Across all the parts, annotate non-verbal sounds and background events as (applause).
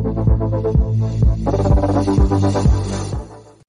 Thank you.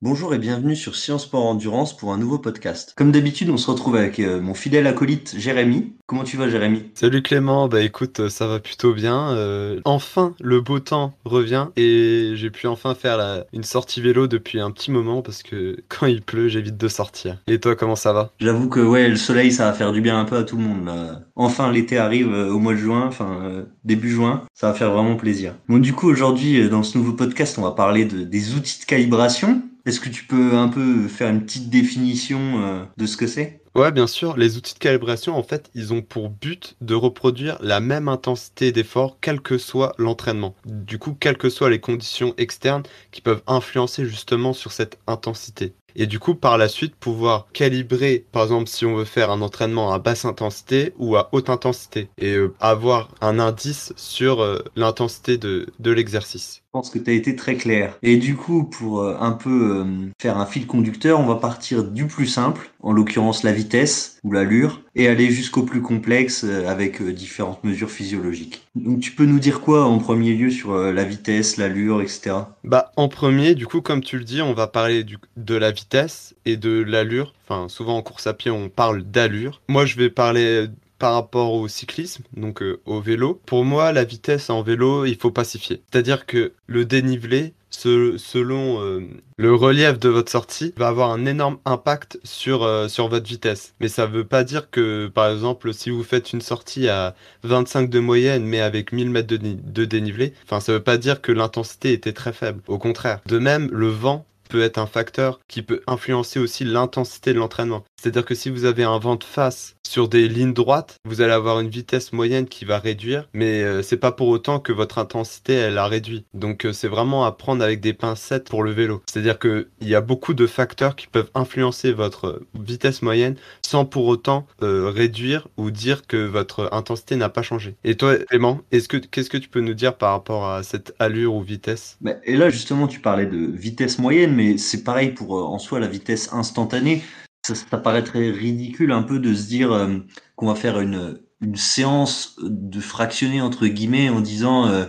Bonjour et bienvenue sur Science Sport Endurance pour un nouveau podcast. Comme d'habitude, on se retrouve avec euh, mon fidèle acolyte Jérémy. Comment tu vas Jérémy? Salut Clément, bah écoute, euh, ça va plutôt bien. Euh, enfin, le beau temps revient et j'ai pu enfin faire la- une sortie vélo depuis un petit moment parce que (laughs) quand il pleut, j'évite de sortir. Et toi, comment ça va? J'avoue que ouais, le soleil, ça va faire du bien un peu à tout le monde. là. Enfin, l'été arrive euh, au mois de juin, enfin début juin, ça va faire vraiment plaisir. Bon, du coup, aujourd'hui, dans ce nouveau podcast, on va parler de, des outils de calibration. Est-ce que tu peux un peu faire une petite définition euh, de ce que c'est? Ouais, bien sûr, les outils de calibration, en fait, ils ont pour but de reproduire la même intensité d'effort, quel que soit l'entraînement. Du coup, quelles que soient les conditions externes qui peuvent influencer justement sur cette intensité. Et du coup, par la suite, pouvoir calibrer, par exemple, si on veut faire un entraînement à basse intensité ou à haute intensité, et euh, avoir un indice sur euh, l'intensité de, de l'exercice. Je pense que tu as été très clair. Et du coup, pour euh, un peu euh, faire un fil conducteur, on va partir du plus simple, en l'occurrence la vitesse ou l'allure, et aller jusqu'au plus complexe euh, avec différentes mesures physiologiques. Donc tu peux nous dire quoi en premier lieu sur la vitesse, l'allure, etc. Bah, en premier, du coup, comme tu le dis, on va parler de la vitesse et de l'allure. Enfin, souvent en course à pied, on parle d'allure. Moi, je vais parler par rapport au cyclisme, donc euh, au vélo. Pour moi, la vitesse en vélo, il faut pacifier. C'est-à-dire que le dénivelé, se- selon euh, le relief de votre sortie, va avoir un énorme impact sur, euh, votre vitesse. Mais ça veut pas dire que, par exemple, si vous faites une sortie à 25 de moyenne, mais avec 1000 mètres de, ni- de dénivelé, ça veut pas dire que l'intensité était très faible. Au contraire. De même, le vent peut être un facteur qui peut influencer aussi l'intensité de l'entraînement. C'est-à-dire que si vous avez un vent de face sur des lignes droites, vous allez avoir une vitesse moyenne qui va réduire, mais euh, c'est pas pour autant que votre intensité elle a réduit. Donc euh, c'est vraiment à prendre avec des pincettes pour le vélo. C'est-à-dire que il y a beaucoup de facteurs qui peuvent influencer votre euh, vitesse moyenne sans pour autant réduire ou dire que votre intensité n'a pas changé. Et toi, Clément, est-ce que qu'est-ce que tu peux nous dire par rapport à cette allure ou vitesse? Bah, et là justement, tu parlais de vitesse moyenne, mais c'est pareil pour en soi la vitesse instantanée. Ça, paraîtrait ridicule un peu de se dire euh, qu'on va faire une, séance de fractionner entre guillemets en disant euh,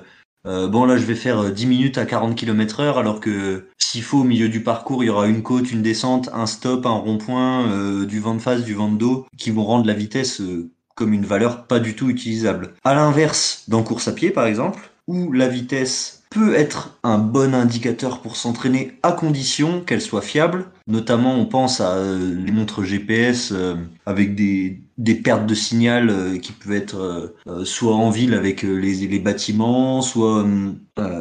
euh, bon là je vais faire euh, 10 minutes à 40 km heure alors que s'il faut au milieu du parcours il y aura une côte, une descente, un stop, un rond-point, du vent de face, du vent de dos qui vont rendre la vitesse comme une valeur pas du tout utilisable. À l'inverse, dans course à pied par exemple, où la vitesse peut être un bon indicateur pour s'entraîner à condition qu'elle soit fiable. Notamment, on pense à euh, les montres GPS euh, avec des, des pertes de signal euh, qui peuvent être soit en ville avec les, les bâtiments, soit,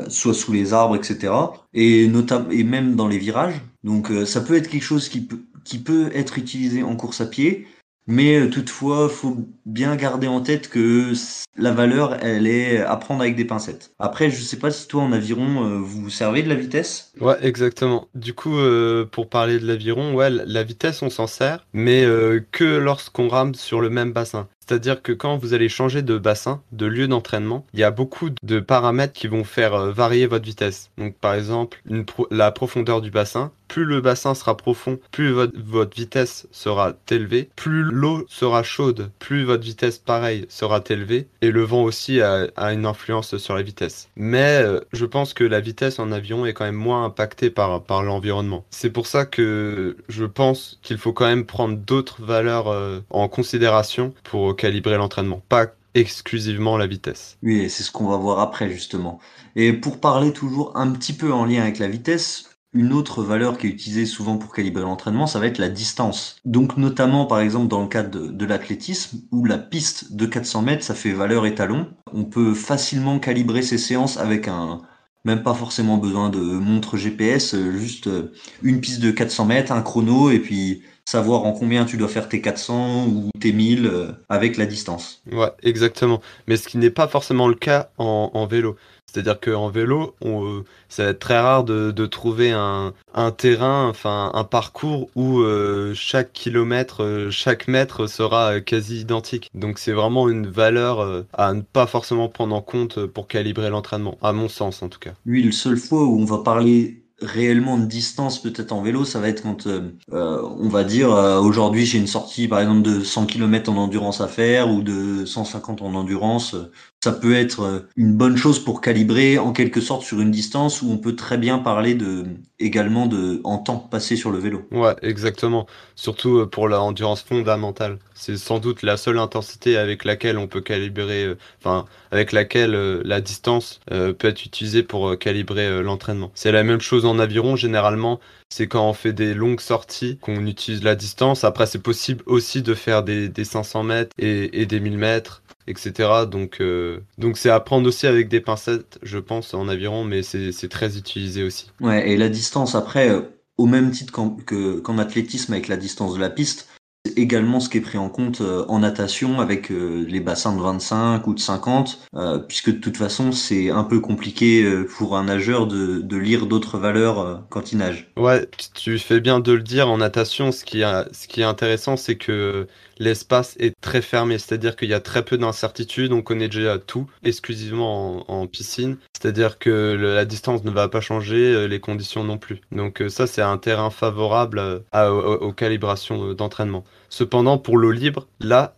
soit sous les arbres, etc. Et, notamment, et même dans les virages. Donc ça peut être quelque chose qui qui peut être utilisé en course à pied. Mais euh, toutefois, faut bien garder en tête que la valeur, elle est à prendre avec des pincettes. Après, je sais pas si toi en aviron, euh, vous servez de la vitesse. Ouais, exactement. Du coup, euh, pour parler de l'aviron, ouais, la vitesse, on s'en sert, mais que lorsqu'on rame sur le même bassin. C'est-à-dire que quand vous allez changer de bassin, de lieu d'entraînement, il y a beaucoup de paramètres qui vont faire euh, varier votre vitesse. Donc, par exemple, une pro- la profondeur du bassin. Plus le bassin sera profond, plus votre, vitesse sera élevée. Plus l'eau sera chaude, plus votre vitesse, pareil, sera élevée. Et le vent aussi a, une influence sur la vitesse. Mais euh, je pense que la vitesse en avion est quand même moins impactée par, par l'environnement. C'est pour ça que je pense qu'il faut quand même prendre d'autres valeurs euh, en considération pour calibrer l'entraînement, pas exclusivement la vitesse. Oui, c'est ce qu'on va voir après justement. Et pour parler toujours un petit peu en lien avec la vitesse, une autre valeur qui est utilisée souvent pour calibrer l'entraînement, ça va être la distance. Donc notamment par exemple dans le cadre de, de l'athlétisme, où la piste de 400 mètres, ça fait valeur étalon. On peut facilement calibrer ces séances avec un, même pas forcément besoin de montre GPS, euh, juste euh, une piste de 400 mètres, un chrono, et puis savoir en combien tu dois faire tes 400 ou tes 1000 euh, avec la distance. Ouais, exactement. Mais ce qui n'est pas forcément le cas en, en vélo. C'est-à-dire qu'en vélo, on, euh, ça va être très rare de, de trouver un, un terrain, enfin un parcours où euh, chaque kilomètre, chaque mètre sera quasi identique. Donc c'est vraiment une valeur à ne pas forcément prendre en compte pour calibrer l'entraînement, à mon sens en tout cas. Oui, le seul fois où on va parler réellement de distance peut-être en vélo, ça va être quand euh, euh, on va dire euh, aujourd'hui j'ai une sortie par exemple de 100 km en endurance à faire ou de 150 en endurance. Ça peut être euh, une bonne chose pour calibrer en quelque sorte sur une distance où on peut très bien parler de également de en temps passé sur le vélo. Ouais, exactement. Surtout euh, pour l'endurance fondamentale. C'est sans doute la seule intensité avec laquelle on peut calibrer, euh, enfin, avec laquelle la distance peut être utilisée pour calibrer l'entraînement. C'est la même chose en aviron, généralement. C'est quand on fait des longues sorties qu'on utilise la distance. Après, c'est possible aussi de faire des, des 500 mètres et, et des 1000 mètres etc. Donc, euh, donc c'est à prendre aussi avec des pincettes, je pense, en aviron, mais c'est très utilisé aussi. Ouais, et la distance, après, euh, au même titre qu'en athlétisme avec la distance de la piste, c'est également ce qui est pris en compte euh, en natation avec les bassins de 25 ou de 50, puisque de toute façon c'est un peu compliqué pour un nageur de, de lire d'autres valeurs quand il nage. Ouais, tu fais bien de le dire, en natation, ce qui, a, ce qui est intéressant, c'est que l'espace est très fermé, c'est-à-dire qu'il y a très peu d'incertitudes, on connaît déjà tout exclusivement en, piscine, c'est-à-dire que la distance ne va pas changer, euh, les conditions non plus. Donc euh, ça, c'est un terrain favorable aux, calibrations euh, d'entraînement. Cependant, pour l'eau libre, là,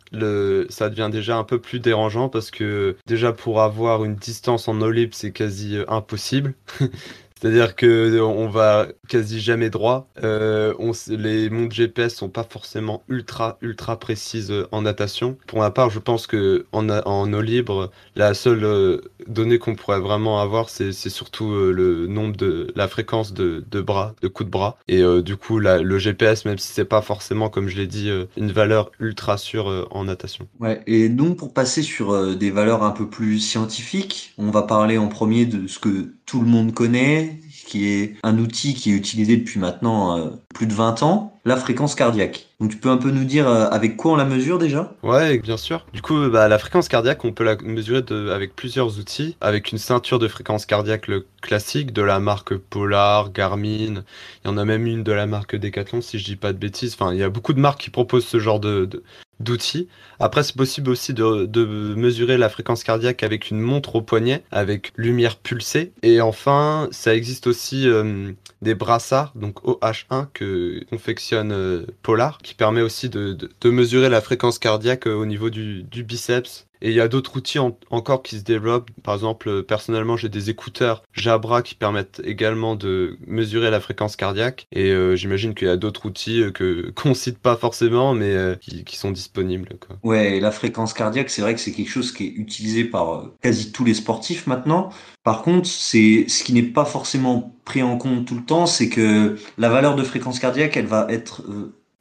ça devient déjà un peu plus dérangeant parce que déjà pour avoir une distance en eau libre, c'est quasi impossible. (laughs) C'est-à-dire que on va quasi jamais droit. Euh, les montres GPS sont pas forcément ultra ultra précises en natation. Pour ma part, je pense que en, eau libre, la seule euh, donnée qu'on pourrait vraiment avoir, c'est surtout euh, le nombre de la fréquence de, bras, de coups de bras. Et du coup, le GPS, même si c'est pas forcément, comme je l'ai dit, une valeur ultra sûre en natation. Ouais. Et donc pour passer sur des valeurs un peu plus scientifiques, on va parler en premier de ce que tout le monde connaît, qui est un outil qui est utilisé depuis maintenant euh, plus de 20 ans, la fréquence cardiaque. Donc tu peux un peu nous dire euh, avec quoi on la mesure déjà? Ouais, bien sûr. Du coup, bah, la fréquence cardiaque, on peut la mesurer avec plusieurs outils, avec une ceinture de fréquence cardiaque classique de la marque Polar, Garmin. Il y en a même une de la marque Decathlon, si je dis pas de bêtises. Enfin, il y a beaucoup de marques qui proposent ce genre de, d'outils. Après, c'est possible aussi de, mesurer la fréquence cardiaque avec une montre au poignet, avec lumière pulsée. Et enfin, ça existe aussi euh, des brassards, donc OH1, que confectionne euh, Polar, qui permet aussi de, mesurer la fréquence cardiaque euh, au niveau du biceps et il y a d'autres outils encore qui se développent. Par exemple, euh, personnellement, j'ai des écouteurs Jabra qui permettent également de mesurer la fréquence cardiaque. Et euh, j'imagine qu'il y a d'autres outils euh, que (laughs) qu'on cite pas forcément, mais qui, sont disponibles. Quoi. Ouais, la fréquence cardiaque, c'est vrai que c'est quelque chose qui est utilisé par quasi tous les sportifs maintenant. Par contre, ce qui n'est pas forcément pris en compte tout le temps, c'est que la valeur de fréquence cardiaque, elle va être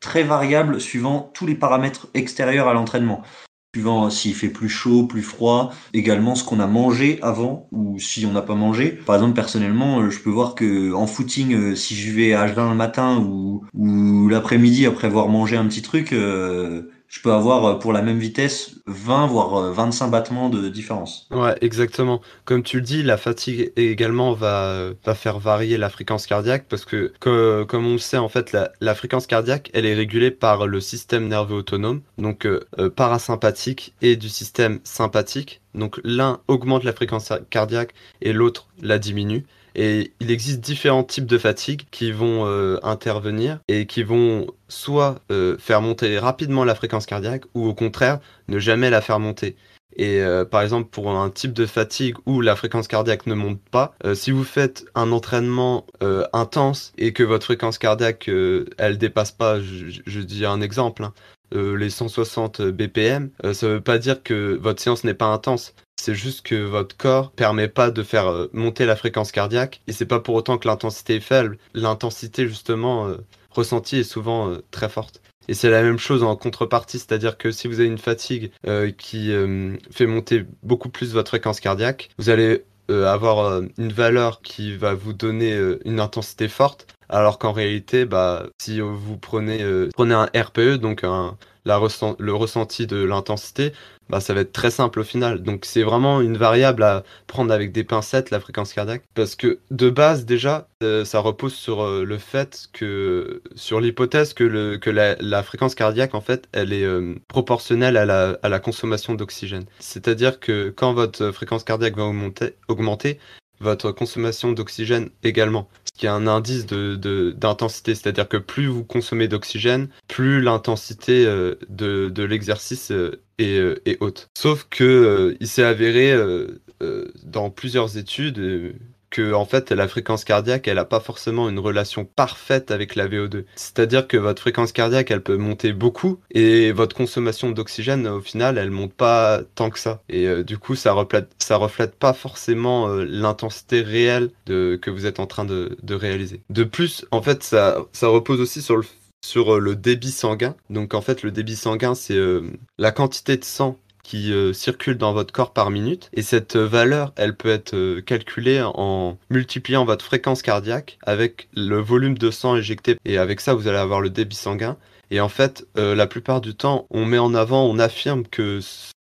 très variable suivant tous les paramètres extérieurs à l'entraînement suivant s'il fait plus chaud, plus froid, également ce qu'on a mangé avant ou si on n'a pas mangé. Par exemple, personnellement, euh, je peux voir que en footing, euh, si je vais à H20 le matin ou, ou l'après-midi après avoir mangé un petit truc, euh, je peux avoir euh, pour la même vitesse 20 voire 25 euh, battements de différence. Ouais, exactement. Comme tu le dis, la fatigue également va, faire varier la fréquence cardiaque parce que, comme on le sait, en fait, la, fréquence cardiaque, elle est régulée par le système nerveux autonome, donc euh, parasympathique et du système sympathique. Donc l'un augmente la fréquence cardiaque et l'autre la diminue. Et il existe différents types de fatigue qui vont euh, intervenir et qui vont soit euh, faire monter rapidement la fréquence cardiaque ou au contraire ne jamais la faire monter. Et euh, par exemple, pour un type de fatigue où la fréquence cardiaque ne monte pas, si vous faites un entraînement intense et que votre fréquence cardiaque, elle dépasse pas, je, dis un exemple, hein, les 160 BPM, ça veut pas dire que votre séance n'est pas intense. C'est juste que votre corps permet pas de faire euh, monter la fréquence cardiaque et c'est pas pour autant que l'intensité est faible. L'intensité justement euh, ressentie est souvent euh, très forte. Et c'est la même chose en contrepartie, c'est-à-dire que si vous avez une fatigue qui fait monter beaucoup plus votre fréquence cardiaque, vous allez avoir une valeur qui va vous donner une intensité forte, alors qu'en réalité, bah, si vous prenez, prenez un RPE, donc un, le ressenti de l'intensité, bah, ça va être très simple au final. Donc c'est vraiment une variable à prendre avec des pincettes, la fréquence cardiaque. Parce que de base, déjà, euh, ça repose sur euh, le fait que, sur l'hypothèse que, la, fréquence cardiaque, en fait, elle est euh, proportionnelle à la, consommation d'oxygène. C'est-à-dire que quand votre fréquence cardiaque va augmenter votre consommation d'oxygène également, ce qui est un indice d'intensité, de, c'est-à-dire que plus vous consommez d'oxygène, plus l'intensité euh, de, l'exercice euh, est, est, haute. Sauf que il s'est avéré dans plusieurs études, que en fait la fréquence cardiaque elle n'a pas forcément une relation parfaite avec la VO2. C'est-à-dire que votre fréquence cardiaque elle peut monter beaucoup et votre consommation d'oxygène au final elle monte pas tant que ça. Et euh, du coup ça reflète reflète pas forcément euh, l'intensité réelle de, que vous êtes en train de, réaliser. De plus en fait ça, ça repose aussi sur le euh, le débit sanguin. Donc en fait le débit sanguin c'est la quantité de sang qui euh, circule dans votre corps par minute. Et cette euh, valeur, elle peut être euh, calculée en multipliant votre fréquence cardiaque avec le volume de sang éjecté. Et avec ça, vous allez avoir le débit sanguin. Et en fait, la plupart du temps, on met en avant, on affirme que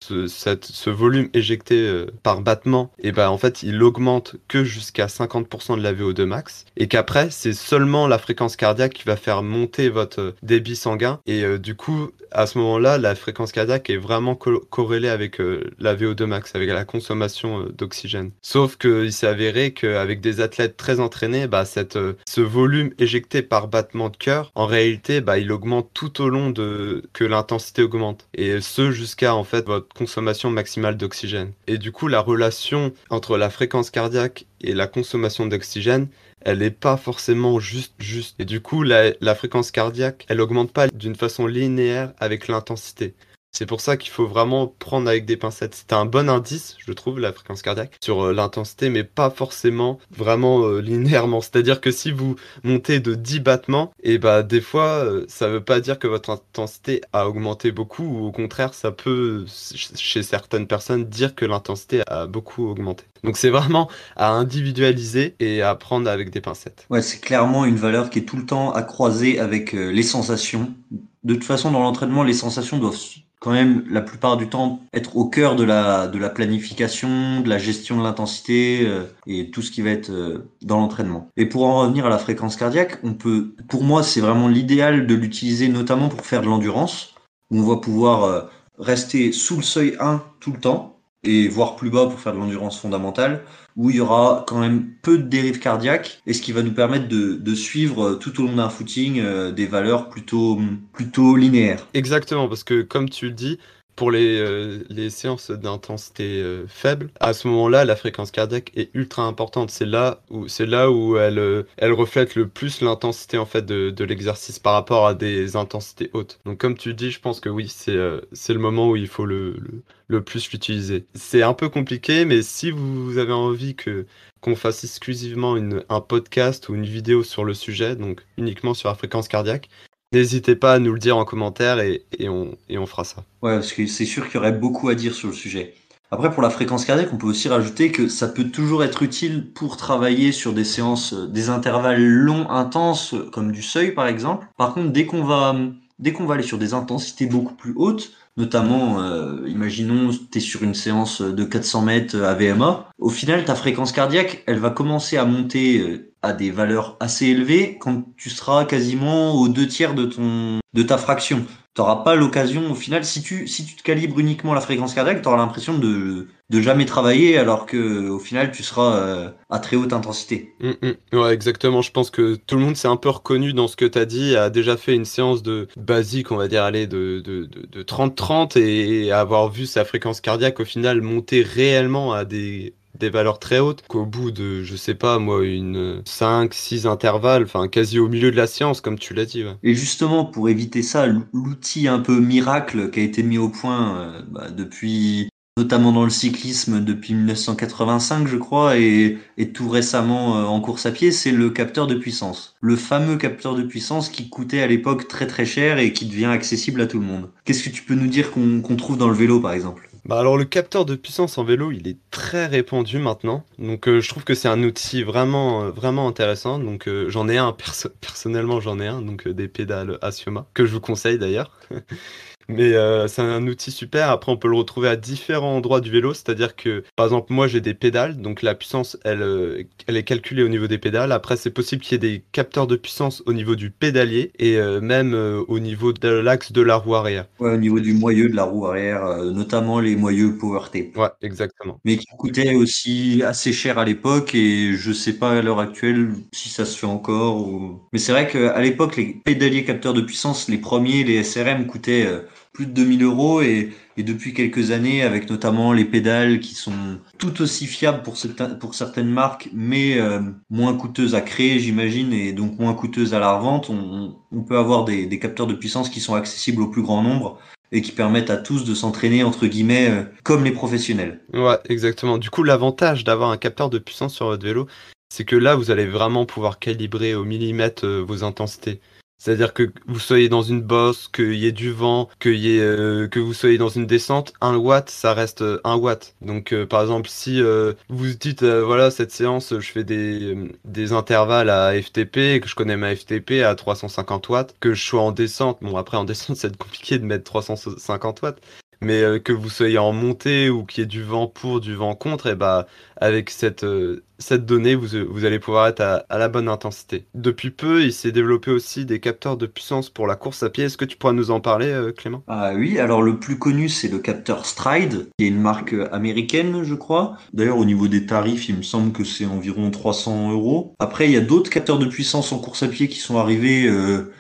ce, volume éjecté euh, par battement, et ben en fait il augmente que jusqu'à 50% de la VO2 max, et qu'après c'est seulement la fréquence cardiaque qui va faire monter votre euh, débit sanguin, et euh, du coup à ce moment-là la fréquence cardiaque est vraiment corrélée avec la VO2 max, avec la consommation d'oxygène. Sauf qu'il s'est avéré qu'avec des athlètes très entraînés, bah, cette, ce volume éjecté par battement de cœur, en réalité, bah, il augmente tout au long de que l'intensité augmente, et ce jusqu'à en fait votre consommation maximale d'oxygène. Et du coup, la relation entre la fréquence cardiaque et la consommation d'oxygène, elle n'est pas forcément juste juste. Et du coup, la, la fréquence cardiaque, elle augmente pas d'une façon linéaire avec l'intensité. C'est pour ça qu'il faut vraiment prendre avec des pincettes. C'est un bon indice, je trouve, la fréquence cardiaque, sur euh, l'intensité, mais pas forcément vraiment euh, (laughs) linéairement. C'est-à-dire que si vous montez de 10 battements, et eh bah des fois, euh, ça veut pas dire que votre intensité a augmenté beaucoup, ou au contraire, ça peut, chez certaines personnes, dire que l'intensité a beaucoup augmenté. Donc c'est vraiment à individualiser et à prendre avec des pincettes. Ouais, c'est clairement une valeur qui est tout le temps à croiser avec les sensations. De toute façon, dans l'entraînement, les sensations doivent quand même la plupart du temps être au cœur de la, planification, de la gestion de l'intensité euh, et tout ce qui va être euh, dans l'entraînement. Et pour en revenir à la fréquence cardiaque, on peut, pour moi, c'est vraiment l'idéal de l'utiliser notamment pour faire de l'endurance, où on va pouvoir euh, rester sous le seuil 1 tout le temps et voire plus bas pour faire de l'endurance fondamentale, où il y aura quand même peu de dérives cardiaques, et ce qui va nous permettre de, suivre euh, tout au long d'un footing euh, des valeurs plutôt, plutôt linéaires. Exactement, parce que comme tu le dis, pour les, euh, les séances d'intensité euh, faible, à ce moment-là, la fréquence cardiaque est ultra importante. C'est là où, là où elle, euh, elle reflète le plus l'intensité en fait de, de l'exercice par rapport à des intensités hautes. Donc comme tu dis, je pense que oui, c'est, c'est le moment où il faut le, le, le plus l'utiliser. C'est un peu compliqué, mais si vous avez envie que qu'on fasse exclusivement une, un podcast ou une vidéo sur le sujet, donc uniquement sur la fréquence cardiaque, N'hésitez pas à nous le dire en commentaire et, on, fera ça. Ouais, parce que c'est sûr qu'il y aurait beaucoup à dire sur le sujet. Après, pour la fréquence cardiaque, on peut aussi rajouter que ça peut toujours être utile pour travailler sur des séances, des intervalles longs, intenses, comme du seuil par exemple. Par contre, dès qu'on va, dès qu'on va aller sur des intensités beaucoup plus hautes, notamment, euh, imaginons, tu es sur une séance de 400 mètres à VMA, au final, ta fréquence cardiaque, elle va commencer à monter euh, à des valeurs assez élevées quand tu seras quasiment aux deux tiers de ton de ta fraction. Tu n'auras pas l'occasion au final, si tu, te calibres uniquement la fréquence cardiaque, tu auras l'impression de, de jamais travailler alors que au final tu seras euh, à très haute intensité. Mm, mm. Exactement. Je pense que tout le monde s'est un peu reconnu dans ce que tu as dit, a déjà fait une séance de basique, on va dire, aller de, de, de 30-30 et avoir vu sa fréquence cardiaque au final monter réellement à des des valeurs très hautes qu'au bout de, je sais pas, moi, une 5, 6 intervalles, enfin, quasi au milieu de la séance, comme tu l'as dit. Et justement, pour éviter ça, l'outil un peu miracle qui a été mis au point euh, bah, depuis, notamment dans le cyclisme, depuis 1985, je crois, et, tout récemment euh, en course à pied, c'est le capteur de puissance. Le fameux capteur de puissance qui coûtait à l'époque très très cher et qui devient accessible à tout le monde. Qu'est-ce que tu peux nous dire qu'on trouve dans le vélo, par exemple? Bah alors le capteur de puissance en vélo, il est très répandu maintenant. Donc euh, je trouve que c'est un outil vraiment euh, vraiment intéressant. Donc euh, j'en ai un (laughs) personnellement, j'en ai un donc des pédales Asioma que je vous conseille d'ailleurs. (laughs) Mais euh, c'est un outil super. Après, on peut le retrouver à différents endroits du vélo. C'est-à-dire que, par exemple, moi, j'ai des pédales. Donc, la puissance, elle, euh, elle est calculée au niveau des pédales. Après, c'est possible qu'il y ait des capteurs de puissance au niveau du pédalier et euh, même au niveau de l'axe de la roue arrière. Ouais, au niveau du moyeu de la roue arrière, notamment les moyeux power tape. Ouais, exactement. Mais qui coûtaient aussi assez cher à l'époque et je sais pas à l'heure actuelle si ça se fait encore. Ou... Mais c'est vrai qu'à l'époque, les pédaliers capteurs de puissance, les premiers, les SRM, coûtaient plus de 2000 euros et, depuis quelques années, avec notamment les pédales qui sont tout aussi fiables pour, certaines marques, mais euh, moins coûteuses à créer, j'imagine, et donc moins coûteuses à la revente, on, peut avoir des, capteurs de puissance qui sont accessibles au plus grand nombre et qui permettent à tous de s'entraîner entre guillemets euh, comme les professionnels. Ouais, exactement. Du coup, l'avantage d'avoir un capteur de puissance sur votre vélo, c'est que là, vous allez vraiment pouvoir calibrer au millimètre euh, vos intensités. C'est-à-dire que vous soyez dans une bosse, qu'il y ait du vent, euh, que vous soyez dans une descente, 1 watt, ça reste 1 euh, watt. Donc, euh, par exemple, si vous dites, voilà, cette séance, je fais des, des intervalles à FTP, que je connais ma FTP à 350 watts, que je sois en descente, bon, après, en (laughs) descente, c'est compliqué de mettre 350 watts, mais euh, que vous soyez en montée ou qu'il y ait du vent pour, du vent contre, et bah avec cette, euh, cette donnée, vous, vous, allez pouvoir être à, la bonne intensité. Depuis peu, il s'est développé aussi des capteurs de puissance pour la course à pied. Est-ce que tu pourras nous en parler, euh, Clément? Ah oui, alors le plus connu, c'est le capteur Stride, qui est une marque américaine, je crois. D'ailleurs, au niveau des tarifs, il me semble que c'est environ 300 euros. Après, il y a d'autres capteurs de puissance en course à pied qui sont arrivés,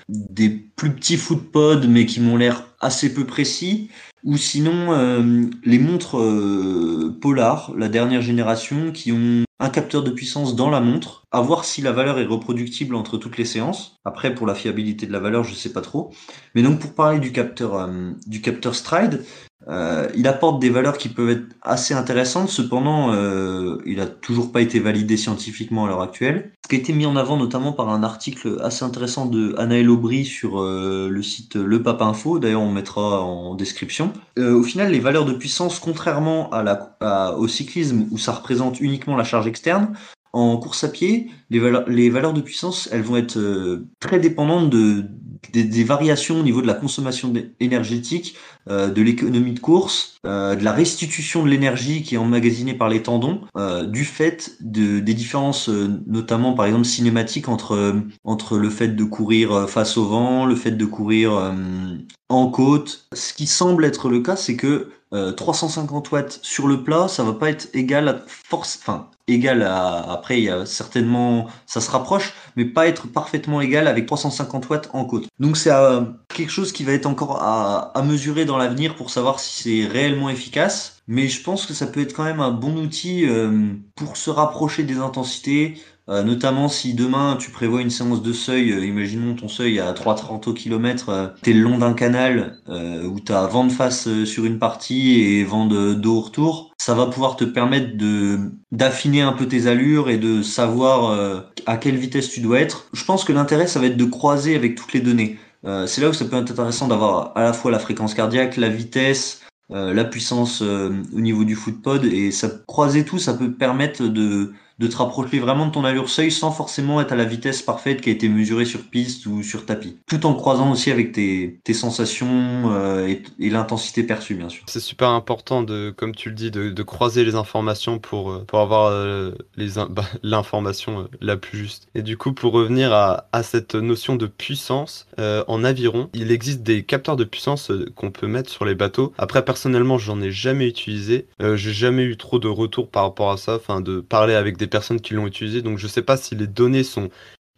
des plus petits footpods, mais qui m'ont l'air assez peu précis ou sinon euh, les montres euh, Polar, la dernière génération, qui ont un capteur de puissance dans la montre, à voir si la valeur est reproductible entre toutes les séances. Après, pour la fiabilité de la valeur, je sais pas trop. Mais donc pour parler du capteur, euh, du capteur Stride, euh, il apporte des valeurs qui peuvent être assez intéressantes, cependant, euh, il a toujours pas été validé scientifiquement à l'heure actuelle. Ce qui a été mis en avant notamment par un article assez intéressant de Anaël Aubry sur le site Le Papa Info, d'ailleurs on mettra en description. Au final, les valeurs de puissance, contrairement au cyclisme où ça représente uniquement la charge externe, en course à pied, les valeurs, de puissance, elles vont être très dépendantes de, des, variations au niveau de la consommation énergétique, euh, de l'économie de course, euh, de la restitution de l'énergie qui est emmagasinée par les tendons, euh, du fait de, des différences, notamment par exemple cinématiques entre entre le fait de courir face au vent, le fait de courir en côte. Ce qui semble être le cas, c'est que 350 watts sur le plat, ça va pas être égal à force, enfin égal à après il y a certainement ça se rapproche mais pas être parfaitement égal avec 350 watts en côte donc c'est euh, quelque chose qui va être encore à, mesurer dans l'avenir pour savoir si c'est réellement efficace mais je pense que ça peut être quand même un bon outil euh, pour se rapprocher des intensités euh, notamment si demain tu prévois une séance de seuil, euh, imaginons ton seuil à 3,30 au kilomètre, euh, t'es le long d'un canal où t'as vent de face sur une partie et vent de dos au retour, ça va pouvoir te permettre de d'affiner un peu tes allures et de savoir à quelle vitesse tu dois être. Je pense que l'intérêt ça va être de croiser avec toutes les données. C'est là où ça peut être intéressant d'avoir à la fois la fréquence cardiaque, la vitesse, la puissance au niveau du footpod et ça croiser tout, ça peut permettre de de te rapprocher vraiment de ton allure seuil sans forcément être à la vitesse parfaite qui a été mesurée sur piste ou sur tapis. Tout en croisant aussi avec tes, tes sensations euh, et, l'intensité perçue, bien sûr. C'est super important, de, comme tu le dis, de, croiser les informations pour, euh, pour avoir euh, bah, (laughs) l'information la plus juste. Et du coup, pour revenir à, à cette notion de puissance, en aviron, il existe des capteurs de puissance qu'on peut mettre sur les bateaux. Après, personnellement, j'en ai jamais utilisé. J'ai jamais eu trop de retours par rapport à ça, enfin de parler avec des personnes qui l'ont utilisé. Donc je sais pas si les données sont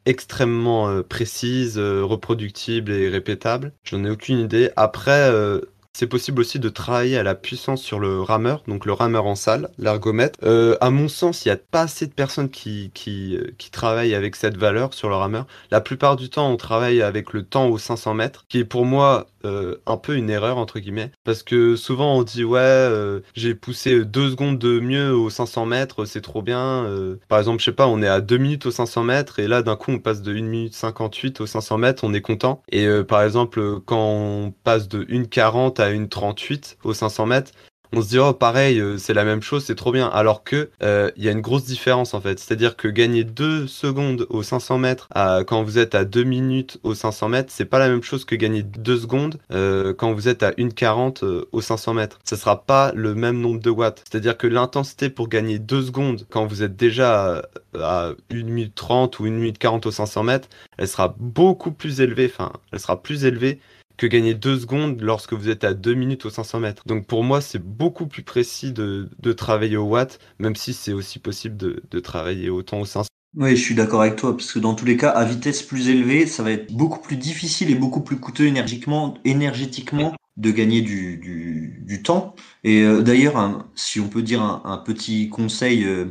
extrêmement euh, précises, euh, reproductibles et répétables. J'en ai aucune idée. Après, euh, c'est possible aussi de travailler à la puissance sur le rameur, donc le rameur en salle, l'ergomètre. Euh, à mon sens, il n'y a pas assez de personnes qui, qui, euh, qui, travaillent avec cette valeur sur le rameur. La plupart du temps, on travaille avec le temps aux 500 mètres, qui est pour moi euh, un peu une erreur, entre guillemets. Parce que souvent, on dit, ouais, euh, j'ai poussé deux secondes de mieux aux 500 mètres, c'est trop bien. Par exemple, je sais pas, on est à 2 minutes aux 500 mètres, et là, d'un coup, on passe de 1 minute 58 aux 500 mètres, on est content. Et par exemple, quand on passe de 1,40 à une 38 aux 500 mètres, on se dit oh pareil, euh, c'est la même chose, c'est trop bien. Alors que euh, il y a une grosse différence en fait. C'est-à-dire que gagner 2 secondes aux 500 mètres quand vous êtes à 2 minutes aux 500 mètres, c'est pas la même chose que gagner 2 secondes euh, quand vous êtes à 1,40 aux 500 mètres. Ce sera pas le même nombre de watts. C'est-à-dire que l'intensité pour gagner 2 secondes quand vous êtes déjà à, 1 minute 30 ou 1 minute 40 aux 500 mètres, elle sera beaucoup plus élevée. Enfin, elle sera plus élevée que gagner 2 secondes lorsque vous êtes à 2 minutes aux 500 mètres. Donc pour moi, c'est beaucoup plus précis de, travailler au watt, même si c'est aussi possible de, travailler autant au 500. Oui, je suis d'accord avec toi, parce que dans tous les cas, à vitesse plus élevée, ça va être beaucoup plus difficile et beaucoup plus coûteux énergiquement, énergétiquement de gagner du, temps. Et euh, d'ailleurs, si on peut dire un, petit conseil, euh,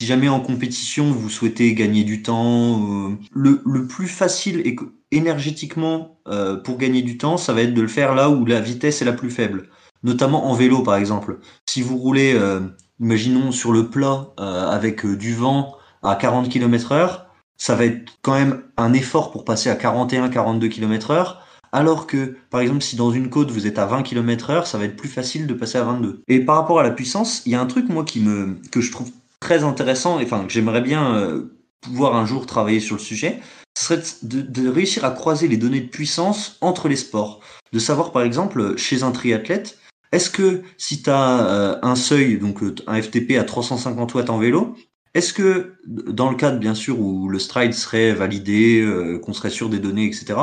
si jamais en compétition vous souhaitez gagner du temps, euh, le, le, plus facile et énergétiquement euh, pour gagner du temps, ça va être de le faire là où la vitesse est la plus faible. Notamment en vélo par exemple. Si vous roulez, euh, imaginons sur le plat euh, avec du vent à 40 km heure, ça va être quand même un effort pour passer à 41-42 km heure. Alors que, par exemple, si dans une côte vous êtes à 20 km heure, ça va être plus facile de passer à 22. Et par rapport à la puissance, il y a un truc, moi, qui me, que je trouve très intéressant, enfin, que j'aimerais bien pouvoir un jour travailler sur le sujet, serait de, réussir à croiser les données de puissance entre les sports. De savoir par exemple, chez un triathlète, est-ce que si tu euh, un seuil, donc euh, un FTP à 350 watts en vélo, est-ce que dans le cadre bien sûr où le stride serait validé, euh, qu'on serait sûr des données, etc.,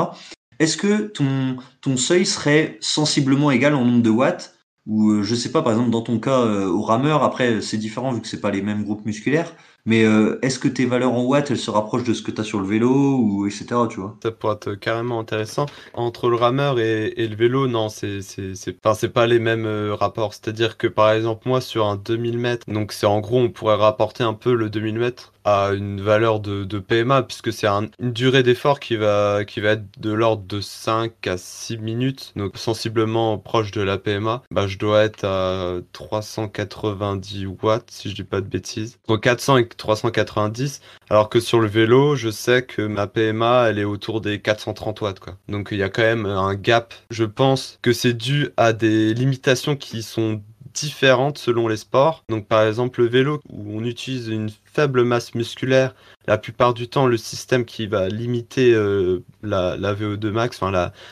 est-ce que ton, ton seuil serait sensiblement égal en nombre de watts? Ou je sais pas, par exemple dans ton cas au rameur, après c'est différent vu que c'est pas les mêmes groupes musculaires, mais euh, est-ce que tes valeurs en watts, elles se rapprochent de ce que tu as sur le vélo, ou etc. Tu vois? Ça pourrait être carrément intéressant. Entre le rameur et, le vélo, non, c'est c'est pas les mêmes euh, rapports. C'est-à-dire que par exemple, moi, sur un 2000 mètres, donc c'est en gros, on pourrait rapporter un peu le 2000 mètres à une valeur de, PMA, puisque c'est une durée d'effort qui va, qui va être de l'ordre de 5 à 6 minutes, donc sensiblement proche de la PMA. Bah, je dois être à 390 watts, si je dis pas de bêtises. Entre 400 et 390, alors que sur le vélo, je sais que ma PMA, elle est autour des 430 watts, quoi. Donc il y a quand même un gap. Je pense que c'est dû à des limitations qui sont différentes selon les sports. Donc par exemple le vélo où on utilise une faible masse musculaire, la plupart du temps le système qui va limiter euh, la, VO2 max, enfin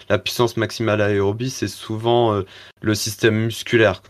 la, puissance maximale aérobie, c'est souvent euh, le système musculaire.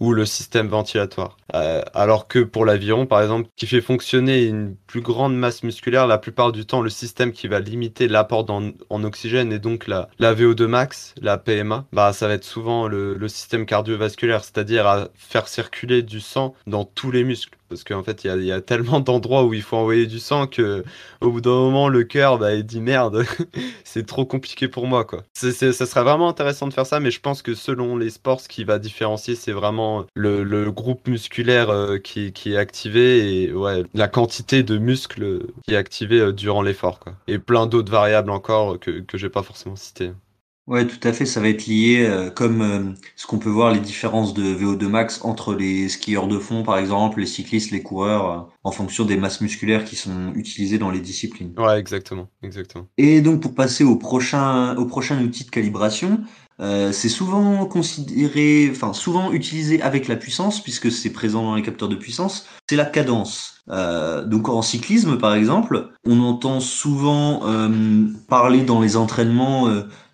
Ou le système ventilatoire. Euh, alors que pour l'aviron, par exemple, qui fait fonctionner une plus grande masse musculaire, la plupart du temps, le système qui va limiter l'apport en, oxygène et donc la, la, VO2 max, la PMA, bah, ça va être souvent le, le système cardiovasculaire, c'est-à-dire à faire circuler du sang dans tous les muscles parce qu'en fait, il y, a, tellement d'endroits où il faut envoyer du sang que au bout d'un moment, le cœur, bah, il dit merde, (laughs) c'est trop compliqué pour moi, quoi. ça serait vraiment intéressant de faire ça, mais je pense que selon les sports, ce qui va différencier, c'est vraiment le, groupe musculaire euh, qui, est activé et la quantité de muscles qui est activé euh, durant l'effort. Et plein d'autres variables encore que, que je vais pas forcément citer. Ouais, tout à fait, ça va être lié, euh, comme euh, ce qu'on peut voir les différences de VO2 max entre les skieurs de fond, par exemple, les cyclistes, les coureurs, euh, en fonction des masses musculaires qui sont utilisées dans les disciplines. Ouais, exactement, exactement. Et donc pour passer au prochain, au prochain outil de calibration, c'est souvent considéré, enfin souvent utilisé avec la puissance, puisque c'est présent dans les capteurs de puissance, c'est la cadence. donc en cyclisme, par exemple, on entend souvent parler dans les entraînements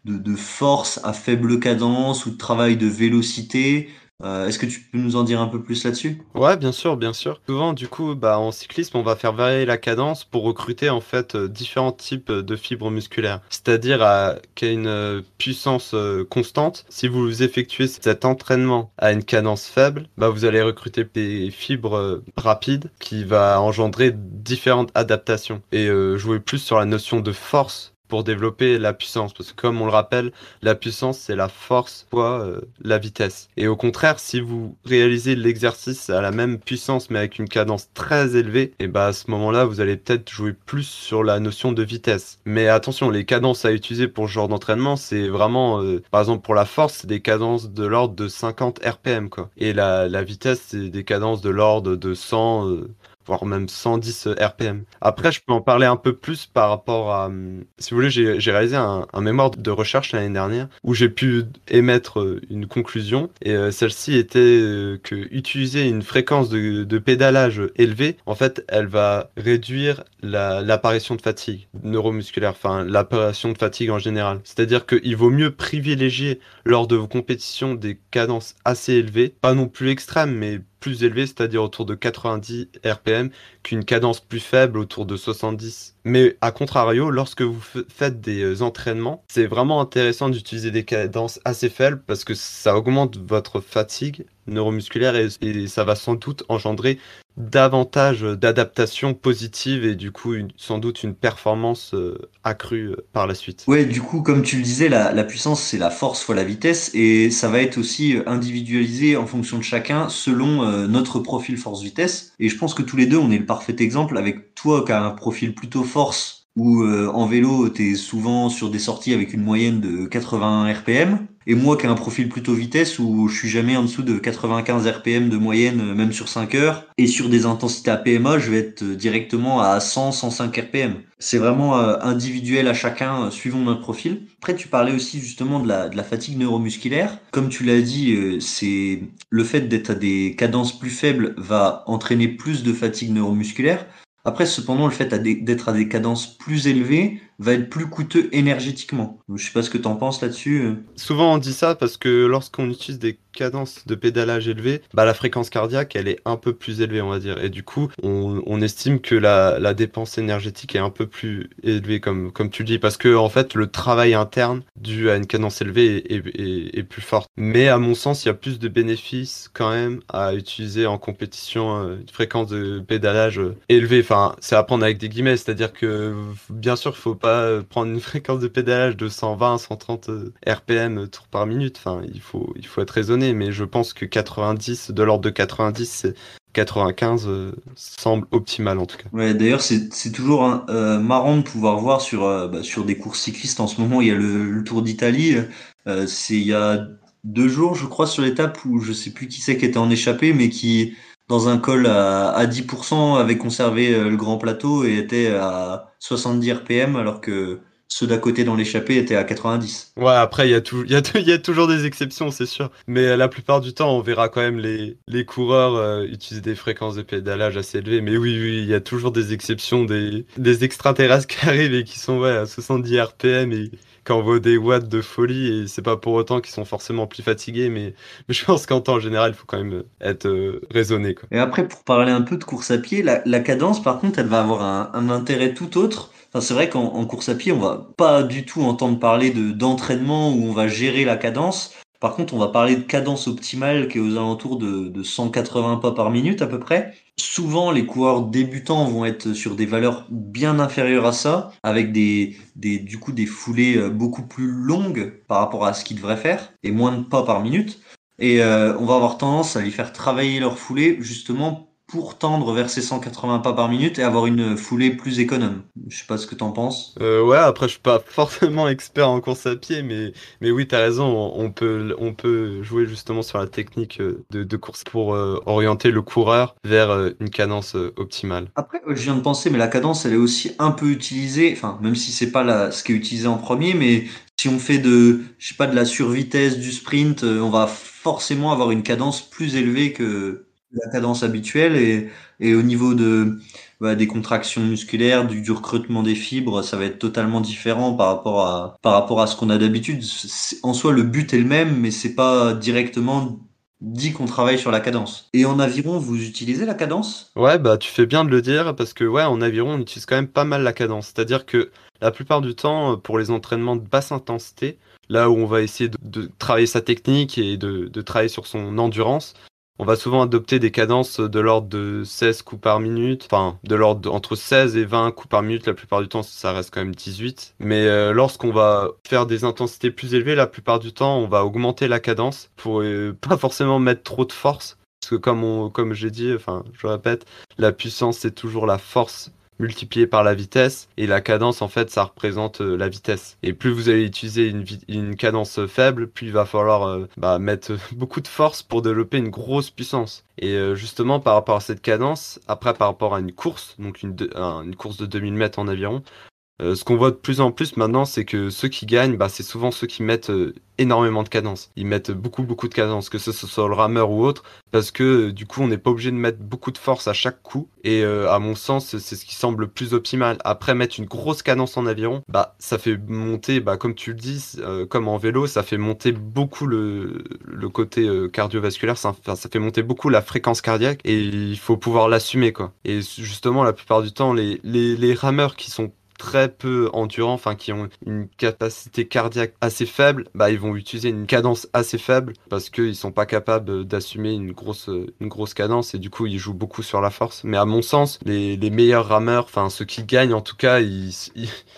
de, force à faible cadence ou de travail de vélocité. Euh, est-ce que tu peux nous en dire un peu plus là-dessus? Ouais, bien sûr, bien sûr. Souvent, du coup, bah, en cyclisme, on va faire varier la cadence pour recruter en fait euh, différents types de fibres musculaires. C'est-à-dire qu'à une euh, puissance constante, si vous effectuez cet entraînement à une cadence faible, bah, vous allez recruter des fibres rapides qui va engendrer différentes adaptations et jouer plus sur la notion de force pour développer la puissance. Parce que comme on le rappelle, la puissance, c'est la force fois euh, la vitesse. Et au contraire, si vous réalisez l'exercice à la même puissance mais avec une cadence très élevée, et bah à ce moment-là, vous allez peut-être jouer plus sur la notion de vitesse. Mais attention, les cadences à utiliser pour ce genre d'entraînement, c'est vraiment, euh, par exemple pour la force, c'est des cadences de l'ordre de 50 RPM quoi. Et la, la vitesse, c'est des cadences de l'ordre de 100 voire même 110 RPM. Après, je peux en parler un peu plus par rapport à, si vous voulez, j'ai réalisé un, mémoire de recherche l'année dernière où j'ai pu émettre une conclusion et celle-ci était que utiliser une fréquence de, pédalage élevée, en fait, elle va réduire l'apparition de fatigue neuromusculaire, enfin l'apparition de fatigue en général. C'est-à-dire qu'il vaut mieux privilégier lors de vos compétitions des cadences assez élevées, pas non plus extrêmes, mais plus élevées, c'est-à-dire autour de 90 RPM, qu'une cadence plus faible autour de 70. Mais à contrario, lorsque vous faites des euh, entraînements, c'est vraiment intéressant d'utiliser des cadences assez faibles parce que ça augmente votre fatigue neuromusculaire et, ça va sans doute engendrer davantage d'adaptation positive et du coup sans doute une performance euh, accrue euh, par la suite. Ouais, du coup comme tu le disais, la, puissance c'est la force fois la vitesse et ça va être aussi euh, individualisé en fonction de chacun selon notre profil force-vitesse. Et je pense que tous les deux on est le parfait exemple avec toi qui as un profil plutôt force où en vélo, tu es souvent sur des sorties avec une moyenne de 80 RPM. Et moi qui ai un profil plutôt vitesse où je suis jamais en dessous de 95 RPM de moyenne, euh, même sur 5 heures. Et sur des intensités à PMA, je vais être directement à 100, 105 RPM. C'est vraiment euh, individuel à chacun suivant notre profil. Après, tu parlais aussi justement de la, de la fatigue neuromusculaire. Comme tu l'as dit, c'est le fait d'être à des cadences plus faibles va entraîner plus de fatigue neuromusculaire. Après, cependant, le fait d'être à des cadences plus élevées va être plus coûteux énergétiquement. Je sais pas ce que tu en penses là-dessus. Euh. Souvent on dit ça parce que lorsqu'on utilise des cadences de pédalage élevées, bah, la fréquence cardiaque elle est un peu plus élevée on va dire. Et du coup on, estime que la, dépense énergétique est un peu plus élevée comme, comme tu dis parce que en fait le travail interne dû à une cadence élevée est, plus fort. Mais à mon sens il y a plus de bénéfices quand même à utiliser en compétition euh, une fréquence de pédalage euh, élevée. Enfin c'est à prendre avec des guillemets, c'est-à-dire que bien sûr il faut pas euh, prendre une (laughs) fréquence de pédalage de 120, 130 RPM tour par minute. Enfin, il faut, il faut être raisonné, mais je pense que 90, de l'ordre de 90, 95 euh, semble optimal en tout cas. Ouais, d'ailleurs, c'est toujours euh, marrant de pouvoir voir sur, bah, sur des courses cyclistes. En ce moment, il y a le, Tour d'Italie. c'est il y a deux jours, je crois, sur l'étape où je sais plus qui c'est qui était en échappé, mais qui dans un col à, à 10% avait conservé le grand plateau et était à 70 RPM alors que ceux d'à côté dans l'échappée étaient à 90. Ouais, après, il y, a y, y a toujours des exceptions, c'est sûr. Mais la plupart du temps, on verra quand même les, les coureurs euh, utiliser des fréquences de pédalage assez élevées. Mais oui, oui, il y a toujours des exceptions, des, des extraterrestres (laughs) qui arrivent et qui sont ouais, à 70 RPM et qui envoient des watts de folie. Et c'est pas pour autant qu'ils sont forcément plus fatigués. Mais, mais je pense qu'en temps général, il faut quand même être euh, raisonné. Quoi. Et après, pour parler un peu de course à pied, la, la cadence, par contre, elle va avoir un, un intérêt tout autre c'est vrai qu'en course à pied, on va pas du tout entendre parler de d'entraînement où on va gérer la cadence. Par contre, on va parler de cadence optimale qui est aux alentours de, de 180 pas par minute à peu près. Souvent, les coureurs débutants vont être sur des valeurs bien inférieures à ça, avec des, des, du coup des foulées euh, beaucoup plus longues par rapport à ce qu'ils devraient faire, et moins de pas par minute. Et euh, on va avoir tendance à les faire travailler leur foulée justement pour tendre vers ces 180 pas par minute et avoir une foulée plus économe. Je sais pas ce que t'en penses. Euh, ouais, après je suis pas (laughs) forcément expert en course à pied, mais, mais oui, t'as raison, on peut, on peut jouer justement sur la technique euh, de, de course pour euh, orienter le coureur vers euh, une cadence optimale. Après, je viens de penser, mais la cadence, elle est aussi un peu utilisée, enfin, même si c'est pas la, ce qui est utilisé en premier, mais si on fait de, je sais pas, de la survitesse, du sprint, on va forcément avoir une cadence plus élevée que la cadence habituelle et, au niveau de bah, des contractions musculaires, du, recrutement des fibres, ça va être totalement différent par rapport à ce qu'on a d'habitude. En soi, le but est le même, mais c'est pas directement dit qu'on travaille sur la cadence. Et en aviron, vous utilisez la cadence? Ouais, bah tu fais bien de le dire parce que en aviron, on utilise quand même pas mal la cadence. C'est-à-dire que la plupart du temps, pour les entraînements de basse intensité, là où on va essayer de, travailler sa technique et de, travailler sur son endurance, on va souvent adopter des cadences de l'ordre de 16 coups par minute, enfin de l'ordre entre 16 et 20 coups par minute, la plupart du temps ça reste quand même 18. Mais euh, lorsqu'on va faire des intensités plus élevées, la plupart du temps on va augmenter la cadence pour euh, (laughs) pas forcément mettre trop de force. Parce que comme, on, comme j'ai dit, enfin je répète, la puissance c'est toujours la force multiplié par la vitesse et la cadence en fait ça représente euh, la vitesse. Et plus vous allez utiliser une, cadence faible, plus il va falloir euh, bah, mettre (laughs) beaucoup de force pour développer une grosse puissance. Et euh, justement par rapport à cette cadence, après par rapport à une course, donc une, une course de 2000 mètres en aviron, euh, ce qu'on voit de plus en plus maintenant, c'est que ceux qui gagnent, bah, c'est souvent ceux qui mettent euh, énormément de cadence. Ils mettent beaucoup, beaucoup de cadence, que ce soit le rameur ou autre, parce que euh, du coup, on n'est pas obligé de mettre beaucoup de force à chaque coup. Et à mon sens, c'est ce qui semble le plus optimal. Après, mettre une grosse cadence en aviron, bah, ça fait monter, bah, comme tu le dis, comme en vélo, ça fait monter beaucoup le, le côté cardiovasculaire, ça, ça fait monter beaucoup la fréquence cardiaque et il faut pouvoir l'assumer, quoi. Et justement, la plupart du temps, les, les, les rameurs qui sont très peu endurants, enfin qui ont une capacité cardiaque assez faible, bah ils vont utiliser une cadence assez faible parce qu'ils sont pas capables d'assumer une grosse une grosse cadence et du coup ils jouent beaucoup sur la force. Mais à mon sens, les, les meilleurs rameurs, enfin ceux qui gagnent en tout cas, ils,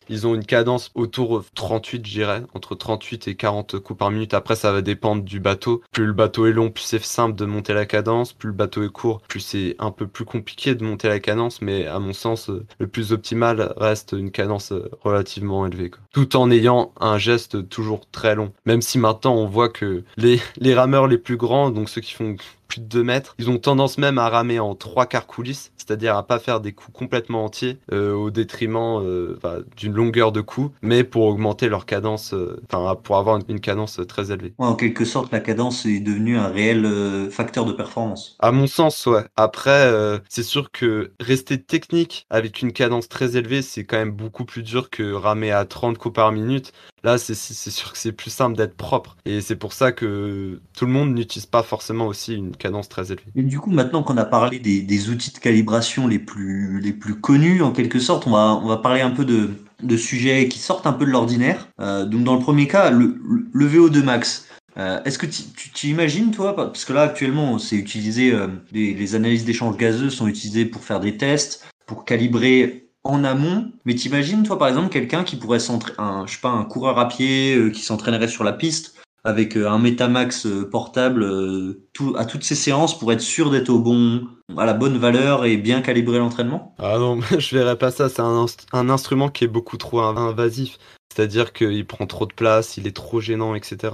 ils, ont une cadence autour de 38, je dirais, entre 38 et 40 coups par minute. Après ça va dépendre du bateau. Plus le bateau est long, plus c'est simple de monter la cadence. Plus le bateau est court, plus c'est un peu plus compliqué de monter la cadence. Mais à mon sens, le plus optimal reste une cadence euh, relativement élevée, tout en ayant un geste toujours très long. Même si maintenant on voit que les, les rameurs les plus grands, donc ceux qui font plus de 2 mètres. Ils ont tendance même à ramer en trois quarts coulisses, c'est-à-dire à pas faire des coups complètement entiers euh, au détriment euh, d'une longueur de coup, mais pour augmenter leur cadence, euh, enfin pour avoir une, cadence très élevée. en quelque sorte, la cadence est devenue un réel facteur de performance. À mon sens, ouais. Après, c'est sûr que rester technique avec une cadence très élevée, c'est quand même beaucoup plus dur que ramer à 30 coups par minute. Là, c'est sûr que c'est plus simple d'être propre. Et c'est pour ça que tout le monde n'utilise pas forcément aussi une cadence très élevée. Du coup, maintenant qu'on a parlé des, outils de calibration les plus, connus, en quelque sorte, on va, parler un peu de, sujets qui sortent un peu de l'ordinaire. Euh, donc, dans le premier cas, le, le VO2 max. Euh, est-ce que tu t'imagines, toi, parce que là actuellement, c'est utilisé, euh, les, analyses d'échange gazeux sont utilisées pour faire des tests, pour calibrer en amont, mais t'imagines, toi, par exemple, quelqu'un qui pourrait s'entraîner, je sais pas, un coureur à pied qui s'entraînerait sur la piste avec euh, un Metamax euh, portable tout, à toutes ces séances pour être sûr d'être au bon, à la bonne valeur et bien calibrer l'entraînement Ah non, (laughs) je verrais pas ça. C'est un, instrument qui est beaucoup trop invasif. C'est-à-dire qu'il prend trop de place, il est trop gênant, etc.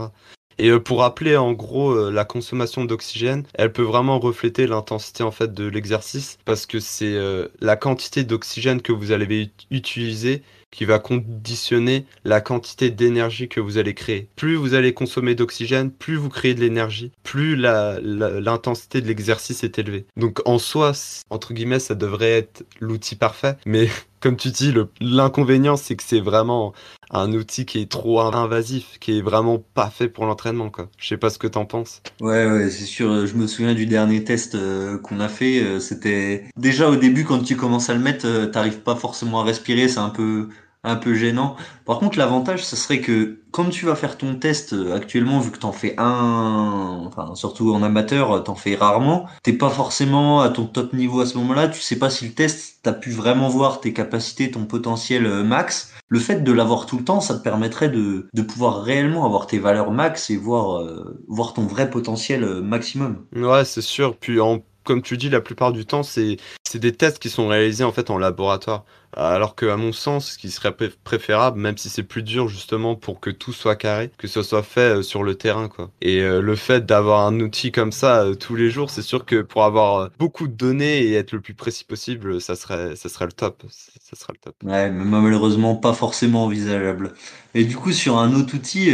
Et euh, pour rappeler en gros euh, la consommation d'oxygène, elle peut vraiment refléter l'intensité en fait de l'exercice parce que c'est euh, la quantité d'oxygène que vous allez utiliser qui va conditionner la quantité d'énergie que vous allez créer. Plus vous allez consommer d'oxygène, plus vous créez de l'énergie, plus l'intensité de l'exercice est élevée. Donc en soi, entre guillemets, ça devrait être l'outil parfait, mais (laughs) comme tu dis, l'inconvénient, c'est que c'est vraiment un outil qui est trop invasif, qui est vraiment pas fait pour l'entraînement. Je sais pas ce que t'en penses. Ouais, ouais, c'est sûr. Je me souviens du dernier test euh, qu'on a fait. Euh, c'était déjà au début, quand tu commences à le mettre, euh, t'arrives pas forcément à respirer. C'est un peu un peu gênant. Par contre, l'avantage, ce serait que quand tu vas faire ton test euh, actuellement, vu que t'en fais un, enfin surtout en amateur, t'en fais rarement, t'es pas forcément à ton top niveau à ce moment-là. Tu sais pas si le test t'as pu vraiment voir tes capacités, ton potentiel euh, max. Le fait de l'avoir tout le temps, ça te permettrait de, de pouvoir réellement avoir tes valeurs max et voir euh, voir ton vrai potentiel maximum. Ouais, c'est sûr. Puis en comme tu dis, la plupart du temps, c'est des tests qui sont réalisés en fait en laboratoire. Alors que, à mon sens, ce qui serait préférable, même si c'est plus dur justement pour que tout soit carré, que ce soit fait euh, sur le terrain. Et euh, le fait d'avoir un outil comme ça euh, tous les jours, c'est sûr que pour avoir beaucoup de données et être le plus précis possible, ça serait, ça serait le top. Ça serait le top. Ouais, mais malheureusement pas forcément envisageable. Et du coup, sur un autre outil,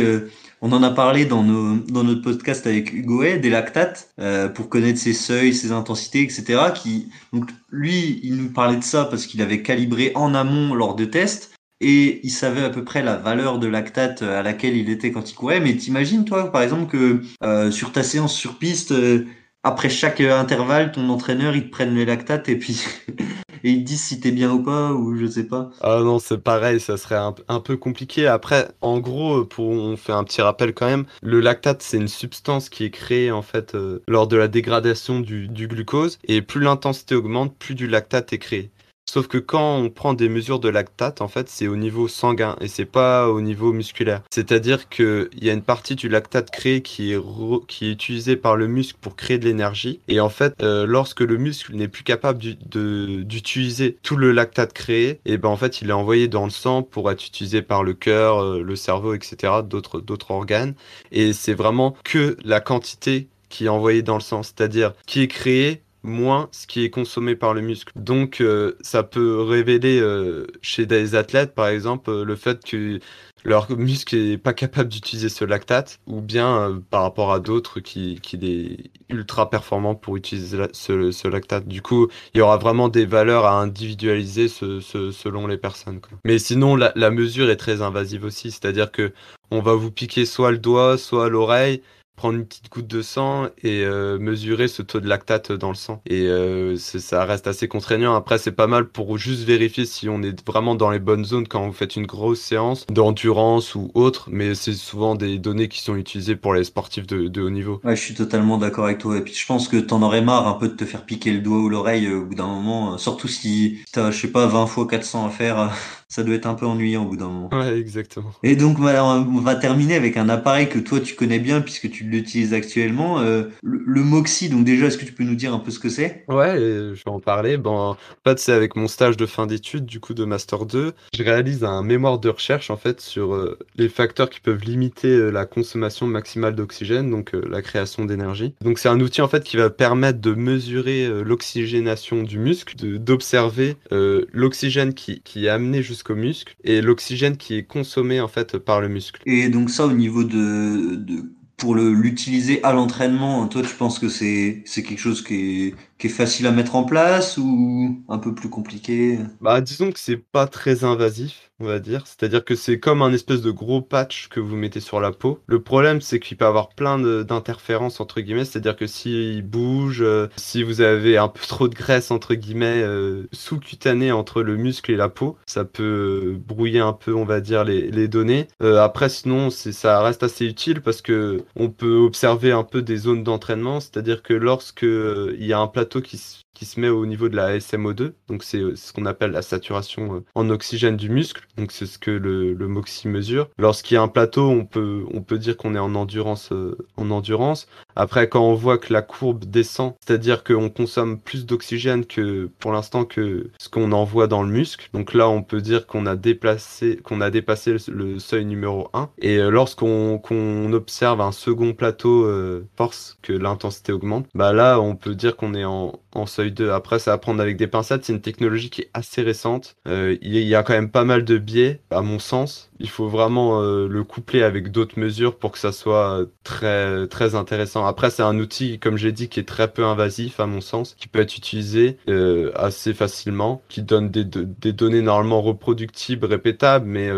on en a parlé dans, notre podcast avec Hugo des lactates, euh, pour connaître ses seuils, ses intensités, etc. Qui, donc lui, il nous parlait de ça parce qu'il avait calibré en amont lors de tests et il savait à peu près la valeur de lactate à laquelle il était quand il courait. Mais t'imagines toi, par exemple, que euh, sur ta séance sur piste, euh, après chaque intervalle, ton entraîneur il te prenne les lactates et puis (laughs) ils disent si t'es bien ou pas, ou je sais pas. Ah non, c'est pareil, ça serait un, peu compliqué. Après, en gros, pour, on fait un petit rappel quand même, le lactate, c'est une substance qui est créée en fait euh, lors de la dégradation du, du glucose, et plus l'intensité augmente, plus du lactate est créé. Sauf que quand on prend des mesures de lactate, en fait, c'est au niveau sanguin et c'est pas au niveau musculaire. C'est-à-dire qu'il y a une partie du lactate créé qui est, qui est utilisée par le muscle pour créer de l'énergie. Et en fait, euh, lorsque le muscle n'est plus capable d'utiliser tout le lactate créé, et ben en fait, il est envoyé dans le sang pour être utilisé par le cœur, euh, le cerveau, etc., d'autres organes. Et c'est vraiment que la quantité qui est envoyée dans le sang, c'est-à-dire qui est créé moins ce qui est consommé par le muscle. Donc euh, ça peut révéler euh, chez des athlètes par exemple euh, le fait que leur muscle n'est pas capable d'utiliser ce lactate ou bien par rapport à d'autres qui, qui est ultra performant pour utiliser ce, lactate. Du coup, il y aura vraiment des valeurs à individualiser selon les personnes. Mais sinon, la, la mesure est très invasive aussi, c'est-à-dire que on va vous piquer soit le doigt, soit l'oreille prendre une petite goutte de sang et euh, mesurer ce taux de lactate dans le sang. Et euh, ça reste assez contraignant. Après, c'est pas mal pour juste vérifier si on est vraiment dans les bonnes zones quand vous faites une grosse séance d'endurance ou autre. Mais c'est souvent des données qui sont utilisées pour les sportifs de, haut niveau. Ouais, je suis totalement d'accord avec toi. Et puis je pense que t'en aurais marre un peu de te faire piquer le doigt ou l'oreille euh, au bout d'un moment. Surtout si t'as, je sais pas, 20 fois 400 à faire (laughs) ça doit être un peu ennuyant au bout d'un moment. Ouais, exactement. Et donc, on va terminer avec un appareil que toi tu connais bien puisque tu l'utilises actuellement, euh, le, Moxie. Donc déjà, est-ce que tu peux nous dire un peu ce que c'est? Ouais, je vais en parler. Bon, en fait, c'est avec mon stage de fin d'études, du coup de master 2, je réalise un mémoire de recherche en fait sur euh, les facteurs qui peuvent limiter euh, la consommation maximale d'oxygène, donc la création d'énergie. Donc c'est un outil en fait qui va permettre de mesurer l'oxygénation du muscle, d'observer l'oxygène qui, qui est amené jusqu'au muscle et l'oxygène qui est consommé en fait par le muscle. Et donc ça au niveau de, de pour l'utiliser à l'entraînement, toi tu penses que c'est c'est quelque chose qui est qui est facile à mettre en place ou un peu plus compliqué? Bah disons que c'est pas très invasif, on va dire. C'est-à-dire que c'est comme un espèce de gros patch que vous mettez sur la peau. Le problème c'est qu'il peut avoir plein d'interférences entre guillemets, c'est-à-dire que s'il bouge, euh, si vous avez un peu trop de graisse entre guillemets euh, sous-cutanée entre le muscle et la peau, ça peut brouiller un peu, on va dire, les, les données. Euh, après sinon, ça reste assez utile parce que on peut observer un peu des zones d'entraînement, c'est-à-dire que lorsque il y a un plateau qui, se met au niveau de la SMO2, donc c'est euh, ce qu'on appelle la saturation euh, en oxygène du muscle, donc c'est ce que le, le MOXIE mesure. Lorsqu'il y a un plateau, on peut, on peut dire qu'on est en endurance, euh, en endurance. Après, quand on voit que la courbe descend, c'est-à-dire qu'on consomme plus d'oxygène que pour l'instant que ce qu'on envoie dans le muscle, donc là on peut dire qu'on a déplacé, qu'on a dépassé le, seuil numéro 1. Et lorsqu'on qu'on observe un second plateau force que l'intensité augmente, bah là on peut dire qu'on est en, en seuil 2. Après, ça à prendre avec des pincettes. C'est une technologie qui est assez récente. Euh, il y a quand même pas mal de biais, à mon sens. Il faut vraiment euh, le coupler avec d'autres mesures pour que ça soit très, très intéressant. Après, c'est un outil, comme j'ai dit, qui est très peu invasif, à mon sens, qui peut être utilisé euh, assez facilement, qui donne des, données normalement reproductibles, répétables, mais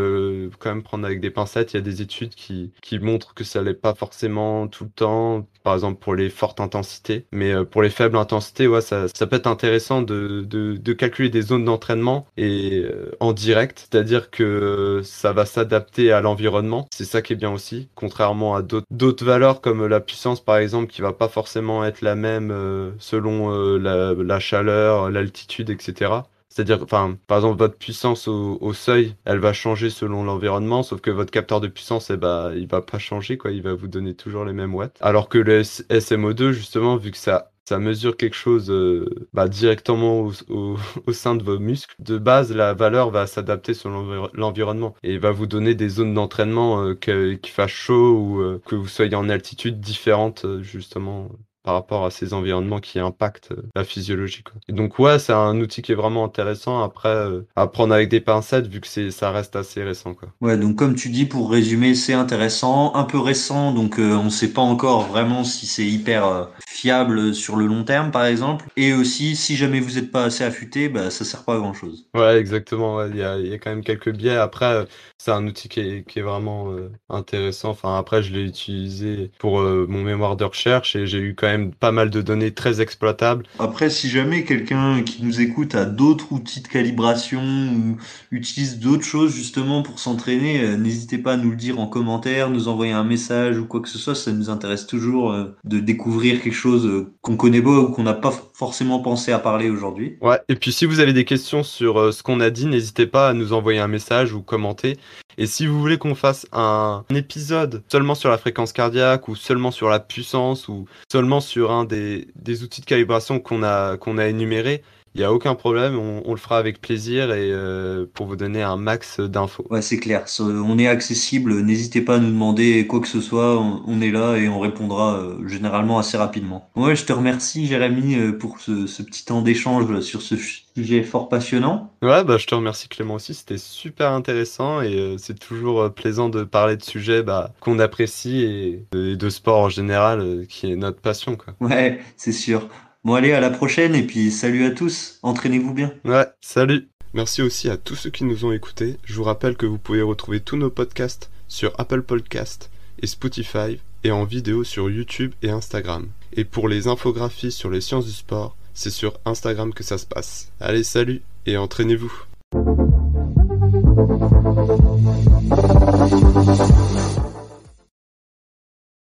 quand même prendre avec des pincettes. Il y a des études qui, qui montrent que ça l'est pas forcément tout le temps, par exemple pour les fortes intensités. Mais pour les faibles intensités, ouais, ça, ça peut être intéressant de, calculer des zones d'entraînement et euh, en direct, c'est-à-dire que ça va s'adapter à l'environnement. C'est ça qui est bien aussi, contrairement à d'autres valeurs comme la puissance par exemple, qui va pas forcément être la même euh, selon euh, la chaleur, l'altitude, etc. C'est-à-dire, enfin, par exemple, votre puissance au, au, seuil, elle va changer selon l'environnement, sauf que votre capteur de puissance, eh ben, il va pas changer, quoi. Il va vous donner toujours les mêmes watts. Alors que le SMO2, justement, vu que ça ça mesure quelque chose euh, bah, directement au, au, (laughs) sein de vos muscles. De base, la valeur va s'adapter selon l'environnement et va vous donner des zones d'entraînement euh, qu'il fasse chaud ou euh, que vous soyez en altitude différente justement par rapport à ces environnements qui impactent euh, la physiologie. Et donc ouais, c'est un outil qui est vraiment intéressant après euh, à prendre avec des pincettes vu que c'est ça reste assez récent quoi. Ouais, donc comme tu dis pour résumer, c'est intéressant, un peu récent donc euh, on sait pas encore vraiment si c'est hyper fiable sur le long terme par exemple et aussi si jamais vous êtes pas assez affûté, bah ça sert pas à grand-chose. Ouais, exactement, il y, a, y a quand même quelques biais après c'est un outil qui est, qui est vraiment intéressant. Enfin après je l'ai utilisé pour mon mémoire de recherche et j'ai eu quand même même pas mal de données très exploitables. Après, si jamais quelqu'un qui nous écoute a d'autres outils de calibration ou utilise d'autres choses justement pour s'entraîner, euh, n'hésitez pas à nous le dire en commentaire, nous envoyer un message ou quoi que ce soit. Ça nous intéresse toujours euh, de découvrir quelque chose euh, qu'on connaît pas ou qu'on n'a pas forcément pensé à parler aujourd'hui. Ouais, et puis si vous avez des questions sur ce qu'on a dit, n'hésitez pas à nous envoyer un message ou commenter. Et si vous voulez qu'on fasse un, épisode seulement sur la fréquence cardiaque ou seulement sur la puissance ou seulement sur un des, outils de calibration qu'on a, qu'on a énumérés, il n'y a aucun problème, on, le fera avec plaisir et euh, pour vous donner un max d'infos. Ouais, c'est clair, on est accessible, n'hésitez pas à nous demander quoi que ce soit, on, est là et on répondra euh, généralement assez rapidement. Ouais, je te remercie Jérémy euh, pour ce, ce petit temps d'échange sur ce sujet fort passionnant. Ouais, bah, je te remercie Clément aussi, c'était super intéressant et c'est toujours plaisant de parler de sujets bah, qu'on apprécie et, et, de sport en général qui est notre passion. Quoi. Ouais, c'est sûr. Bon allez, à la prochaine et puis salut à tous. Entraînez-vous bien. Ouais, salut. Merci aussi à tous ceux qui nous ont écoutés. Je vous rappelle que vous pouvez retrouver tous nos podcasts sur Apple Podcast et Spotify et en vidéo sur YouTube et Instagram. Et pour les infographies sur les sciences du sport, c'est sur Instagram que ça se passe. Allez, salut et entraînez-vous.